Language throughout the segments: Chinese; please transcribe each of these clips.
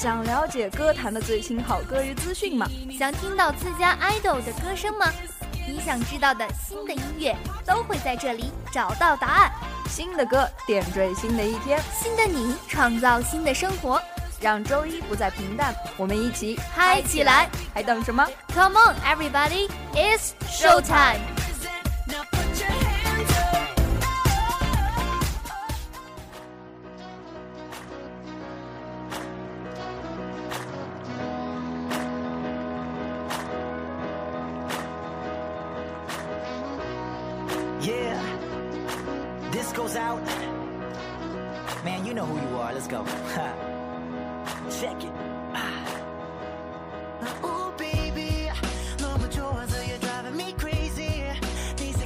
想了解歌坛的最新好歌与资讯吗？想听到自家 idol 的歌声吗？你想知道的新的音乐都会在这里找到答案。新的歌点缀新的一天，新的你创造新的生活，让周一不再平淡。我们一起嗨起来！还等什么？Come on, everybody! It's show time! Let's go. Check it.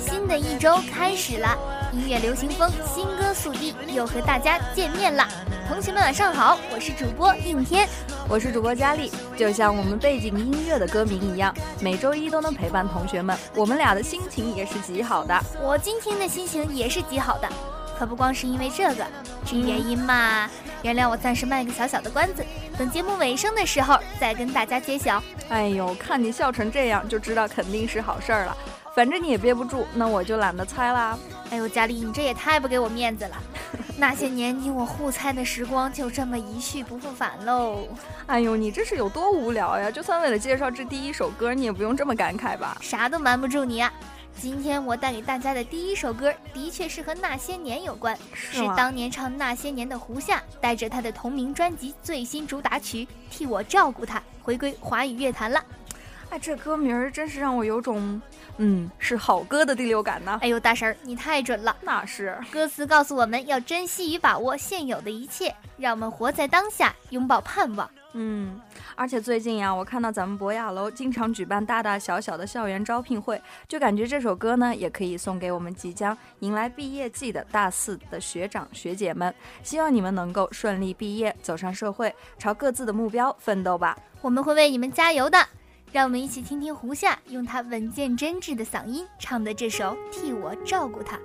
新的一周开始了，音乐流行风新歌速递又和大家见面了。同学们晚上好，我是主播应天，我是主播佳丽。就像我们背景音乐的歌名一样，每周一都能陪伴同学们。我们俩的心情也是极好的，我今天的心情也是极好的。可不光是因为这个，至于原因嘛，原谅我暂时卖个小小的关子，等节目尾声的时候再跟大家揭晓。哎呦，看你笑成这样，就知道肯定是好事儿了。反正你也憋不住，那我就懒得猜啦。哎呦，佳丽，你这也太不给我面子了。那些年你我互猜的时光就这么一去不复返喽。哎呦，你这是有多无聊呀？就算为了介绍这第一首歌，你也不用这么感慨吧？啥都瞒不住你啊。今天我带给大家的第一首歌，的确是和那些年有关，是当年唱那些年的胡夏，带着他的同名专辑最新主打曲《替我照顾他》，回归华语乐坛了。哎，这歌名儿真是让我有种，嗯，是好歌的第六感呢。哎呦，大婶儿，你太准了。那是歌词告诉我们要珍惜与把握现有的一切，让我们活在当下，拥抱盼望。嗯，而且最近呀，我看到咱们博雅楼经常举办大大小小的校园招聘会，就感觉这首歌呢，也可以送给我们即将迎来毕业季的大四的学长学姐们。希望你们能够顺利毕业，走上社会，朝各自的目标奋斗吧。我们会为你们加油的。让我们一起听听胡夏用他稳健真挚的嗓音唱的这首《替我照顾他》。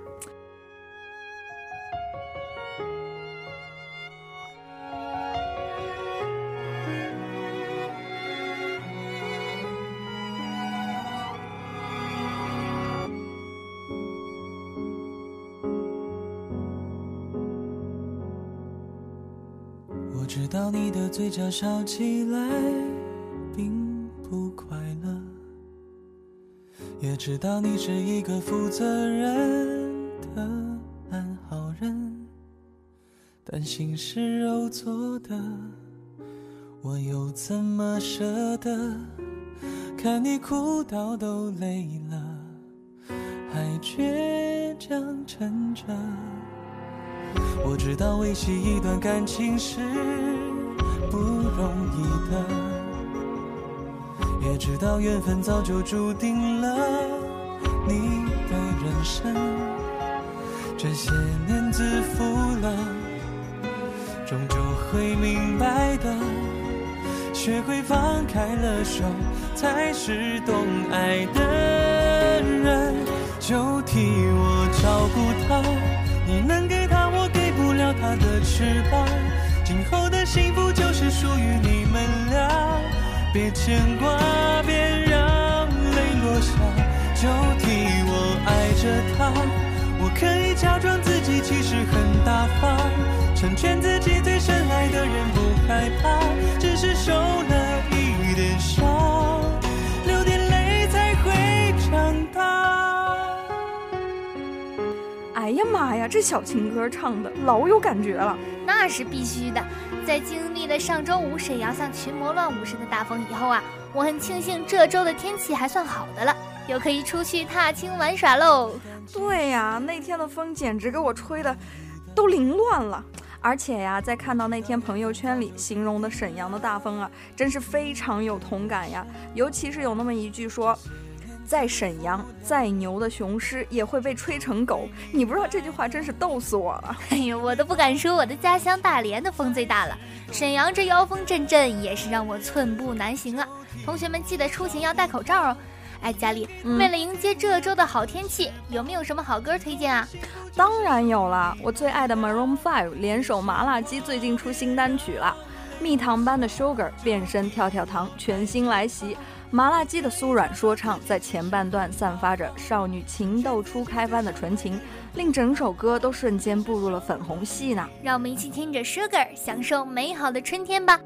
道你的嘴角笑起来并不快乐，也知道你是一个负责任的安好人，但心是肉做的，我又怎么舍得看你哭到都累了，还倔强撑着。我知道维系一段感情是不容易的，也知道缘分早就注定了你的人生。这些年自负了，终究会明白的。学会放开了手，才是懂爱的人。就替我照顾他，你能给他。他的翅膀，今后的幸福就是属于你们俩。别牵挂，别让泪落下，就替我爱着他。我可以假装自己其实很大方，成全自己最深爱的人，不害怕，只是受了一点伤，流点泪才会长大。哎呀妈呀，这小情歌唱的老有感觉了，那是必须的。在经历了上周五沈阳像群魔乱舞似的大风以后啊，我很庆幸这周的天气还算好的了，又可以出去踏青玩耍喽。对呀，那天的风简直给我吹的都凌乱了。而且呀，在看到那天朋友圈里形容的沈阳的大风啊，真是非常有同感呀。尤其是有那么一句说。在沈阳，再牛的雄狮也会被吹成狗。你不知道这句话真是逗死我了。哎呦，我都不敢说我的家乡大连的风最大了。沈阳这妖风阵阵，也是让我寸步难行啊。同学们记得出行要戴口罩哦。哎，佳丽，为了迎接这周的好天气，有没有什么好歌推荐啊？当然有了，我最爱的 Maroon Five 联手麻辣鸡最近出新单曲了。蜜糖般的 Sugar 变身跳跳糖，全新来袭。麻辣鸡的酥软说唱在前半段散发着少女情窦初开般的纯情，令整首歌都瞬间步入了粉红系呢。让我们一起听着 Sugar 享受美好的春天吧。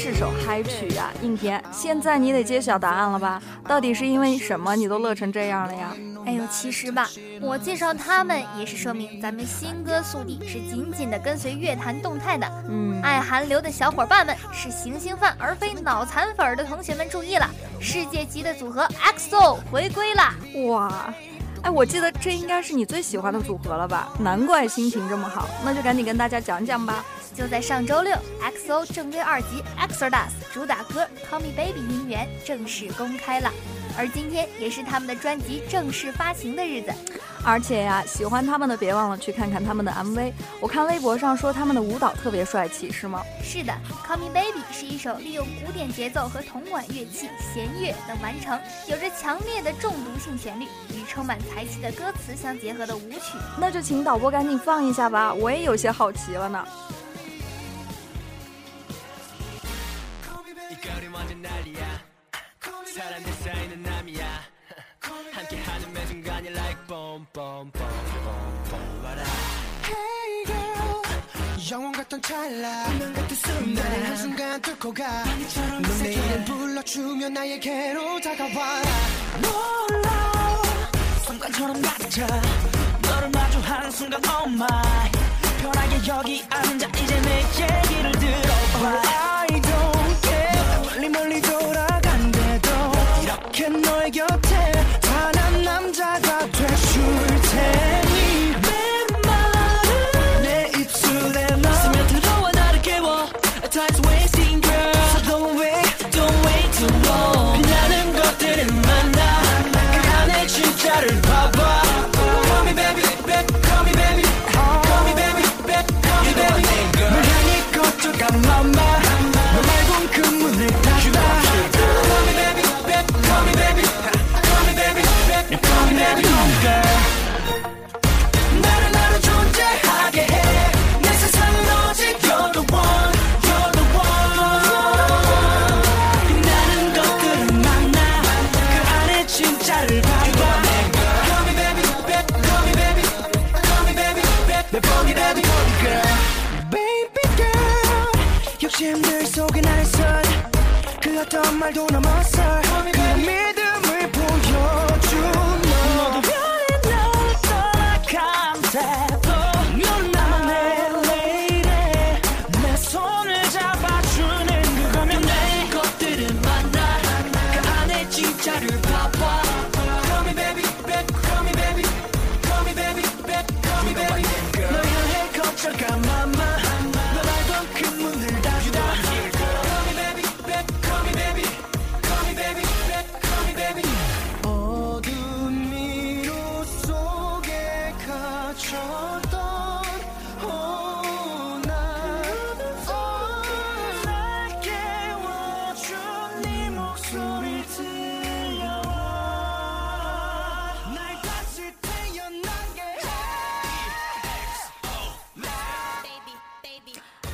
是首嗨曲呀，应天！现在你得揭晓答案了吧？到底是因为什么你都乐成这样了呀？哎呦，其实吧，我介绍他们也是说明咱们新歌速递是紧紧的跟随乐坛动态的。嗯，爱韩流的小伙伴们是行星饭而非脑残粉的同学们注意了，世界级的组合 XO 回归啦！哇，我记得这应该是你最喜欢的组合了吧？难怪心情这么好，那就赶紧跟大家讲讲吧。就在上周六，XO 正规二级《Exodus》主打歌《Call Me Baby》音源正式公开了，而今天也是他们的专辑正式发行的日子。而且呀，喜欢他们的别忘了去看看他们的 MV。我看微博上说他们的舞蹈特别帅气，是吗？是的，《Call Me Baby》是一首利用古典节奏和铜管乐器弦乐等完成，有着强烈的中毒性旋律与充满才气的歌词相结合的舞曲。那就请导播赶紧放一下吧，我也有些好奇了呢。Hey girl. 영원 같던 찰나. 운명 같은 순간 나를 한순간 뚫고 가넌 내 이름 불러주며 나에게로 다가와. 놀라워 순간처럼 낮아 너를 마주하는 순간 oh my. 편하게 여기 앉아. 이제 내 얘기를 들어봐 말도 넘어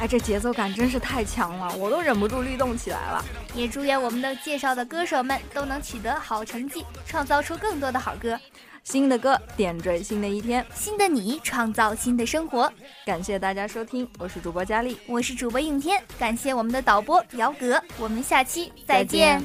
哎，这节奏感真是太强了，我都忍不住律动起来了。也祝愿我们的介绍的歌手们都能取得好成绩，创造出更多的好歌。新的歌点缀新的一天，新的你创造新的生活。感谢大家收听，我是主播佳丽，我是主播应天，感谢我们的导播姚格，我们下期再见